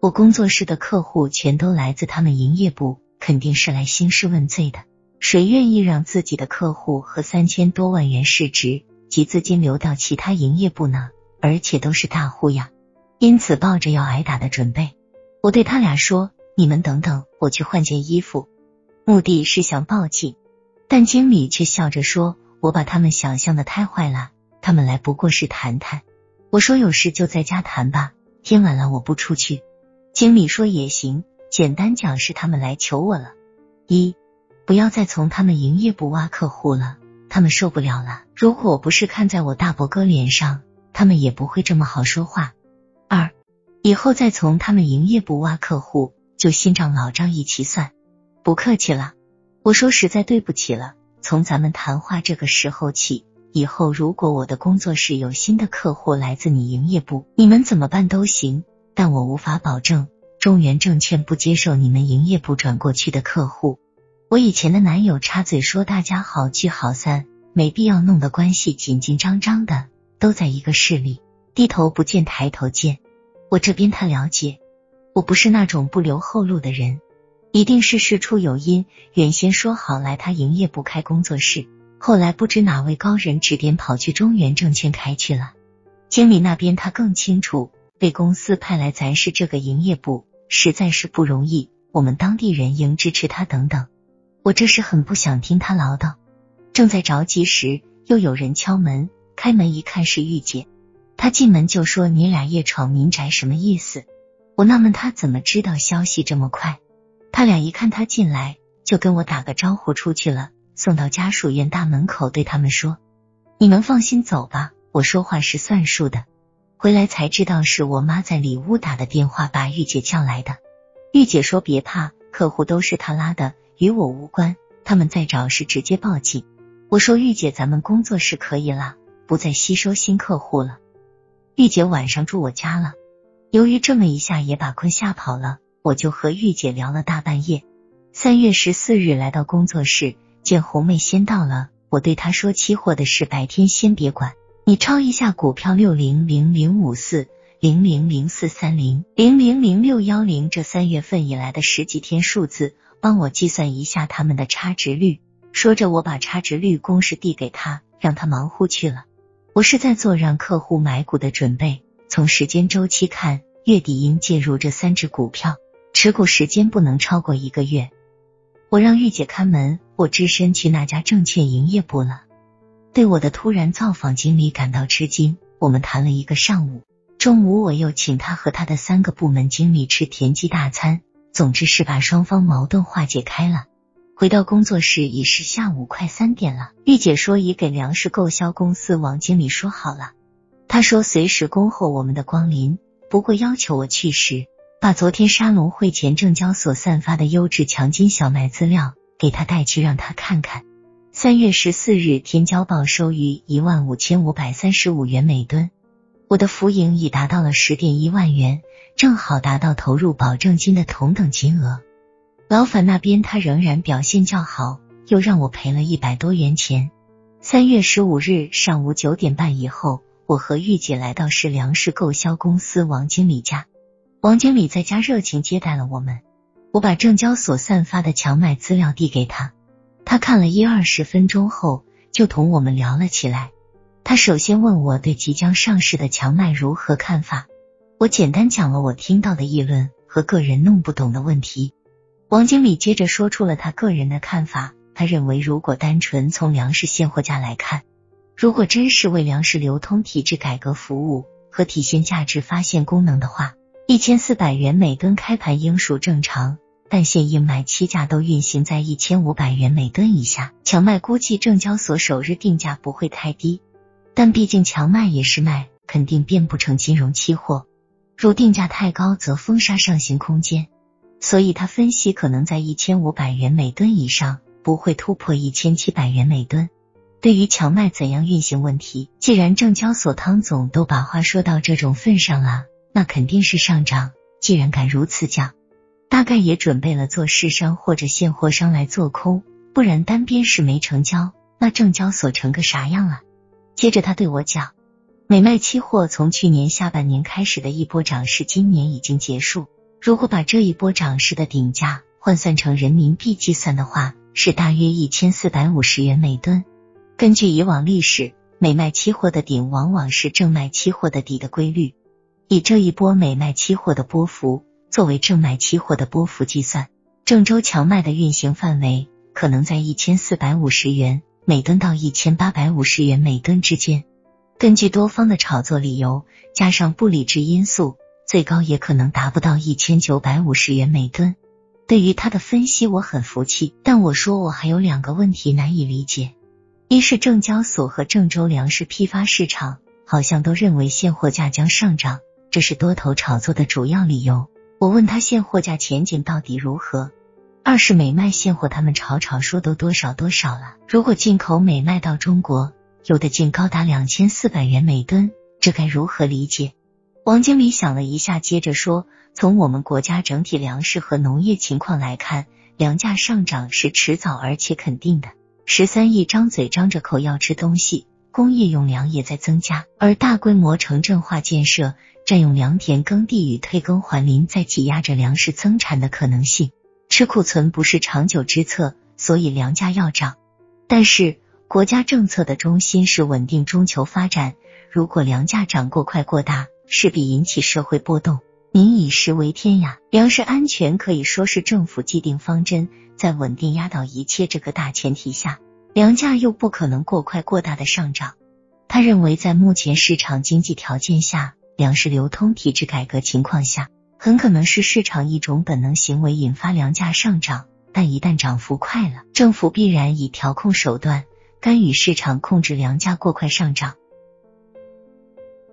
我工作室的客户全都来自他们营业部，肯定是来兴师问罪的。谁愿意让自己的客户和三千多万元市值及资金流到其他营业部呢？而且都是大户呀！因此抱着要挨打的准备，我对他俩说：“你们等等，我去换件衣服。”目的是想报警，但经理却笑着说：“我把他们想象的太坏了，他们来不过是谈谈。”我说：“有事就在家谈吧，天晚了我不出去。”经理说也行，简单讲是他们来求我了。一，不要再从他们营业部挖客户了，他们受不了了。如果不是看在我大伯哥脸上，他们也不会这么好说话。二，以后再从他们营业部挖客户，就新账老账一起算。不客气了，我说实在对不起了。从咱们谈话这个时候起，以后如果我的工作室有新的客户来自你营业部，你们怎么办都行。但我无法保证中原证券不接受你们营业部转过去的客户。我以前的男友插嘴说：“大家好聚好散，没必要弄得关系紧紧张张的。都在一个市里，低头不见抬头见。我这边他了解，我不是那种不留后路的人，一定是事出有因。原先说好来他营业部开工作室，后来不知哪位高人指点，跑去中原证券开去了。经理那边他更清楚。”被公司派来咱市这个营业部，实在是不容易。我们当地人应支持他等等。我这是很不想听他唠叨，正在着急时，又有人敲门。开门一看是玉姐，她进门就说：“你俩夜闯民宅什么意思？”我纳闷他怎么知道消息这么快。他俩一看他进来，就跟我打个招呼出去了。送到家属院大门口，对他们说：“你们放心走吧，我说话是算数的。”回来才知道是我妈在里屋打的电话，把玉姐叫来的。玉姐说：“别怕，客户都是她拉的，与我无关。他们再找是直接报警。”我说：“玉姐，咱们工作室可以了，不再吸收新客户了。”玉姐晚上住我家了。由于这么一下也把坤吓跑了，我就和玉姐聊了大半夜。三月十四日来到工作室，见红妹先到了，我对她说：“期货的事白天先别管。”你抄一下股票六零零零五四零零零四三零零零零六幺零这三月份以来的十几天数字，帮我计算一下他们的差值率。说着，我把差值率公式递给他，让他忙乎去了。我是在做让客户买股的准备。从时间周期看，月底应介入这三只股票，持股时间不能超过一个月。我让玉姐看门，我只身去那家证券营业部了。对我的突然造访，经理感到吃惊。我们谈了一个上午，中午我又请他和他的三个部门经理吃田鸡大餐。总之是把双方矛盾化解开了。回到工作室已是下午快三点了。玉姐说已给粮食购销公司王经理说好了，他说随时恭候我们的光临，不过要求我去时把昨天沙龙会前证交所散发的优质强筋小麦资料给他带去，让他看看。三月十四日，天骄报收于一万五千五百三十五元每吨，我的浮盈已达到了十点一万元，正好达到投入保证金的同等金额。老板那边他仍然表现较好，又让我赔了一百多元钱。三月十五日上午九点半以后，我和玉姐来到市粮食购销公司王经理家，王经理在家热情接待了我们。我把证交所散发的强麦资料递给他。他看了一二十分钟后，就同我们聊了起来。他首先问我对即将上市的强麦如何看法，我简单讲了我听到的议论和个人弄不懂的问题。王经理接着说出了他个人的看法，他认为如果单纯从粮食现货价来看，如果真是为粮食流通体制改革服务和体现价值发现功能的话，一千四百元每吨开盘应属正常。但现硬麦期价都运行在一千五百元每吨以下，强麦估计证交所首日定价不会太低。但毕竟强麦也是麦，肯定变不成金融期货。若定价太高，则封杀上行空间。所以他分析可能在一千五百元每吨以上，不会突破一千七百元每吨。对于强麦怎样运行问题，既然证交所汤总都把话说到这种份上了，那肯定是上涨。既然敢如此讲。大概也准备了做市商或者现货商来做空，不然单边是没成交，那证交所成个啥样啊？接着他对我讲，美麦期货从去年下半年开始的一波涨势，今年已经结束，如果把这一波涨势的顶价换算成人民币计算的话，是大约一千四百五十元每吨。根据以往历史，美麦期货的顶往往是正麦期货的底的规律。以这一波美麦期货的波幅作为正麦期货的波幅计算，郑州强麦的运行范围可能在一千四百五十元每吨到一千八百五十元每吨之间。根据多方的炒作理由，加上不理智因素，最高也可能达不到一千九百五十元每吨。对于他的分析，我很服气，但我说我还有两个问题难以理解。一是证交所和郑州粮食批发市场好像都认为现货价将上涨，这是多头炒作的主要理由。我问他现货价前景到底如何？二是美卖现货，他们吵吵说都多少多少了。如果进口美卖到中国，有的竟高达两千四百元每吨，这该如何理解？王经理想了一下，接着说：从我们国家整体粮食和农业情况来看，粮价上涨是迟早而且肯定的。十三亿张嘴张着口要吃东西，工业用粮也在增加，而大规模城镇化建设占用良田耕地与退耕还林，在挤压着粮食增产的可能性。吃库存不是长久之策，所以粮价要涨。但是国家政策的中心是稳定中求发展，如果粮价涨过快过大，势必引起社会波动。民以食为天呀，粮食安全可以说是政府既定方针。在稳定压倒一切这个大前提下，粮价又不可能过快过大的上涨。他认为，在目前市场经济条件下，粮食流通体制改革情况下，很可能是市场一种本能行为引发粮价上涨。但一旦涨幅快了，政府必然以调控手段干预市场，控制粮价过快上涨。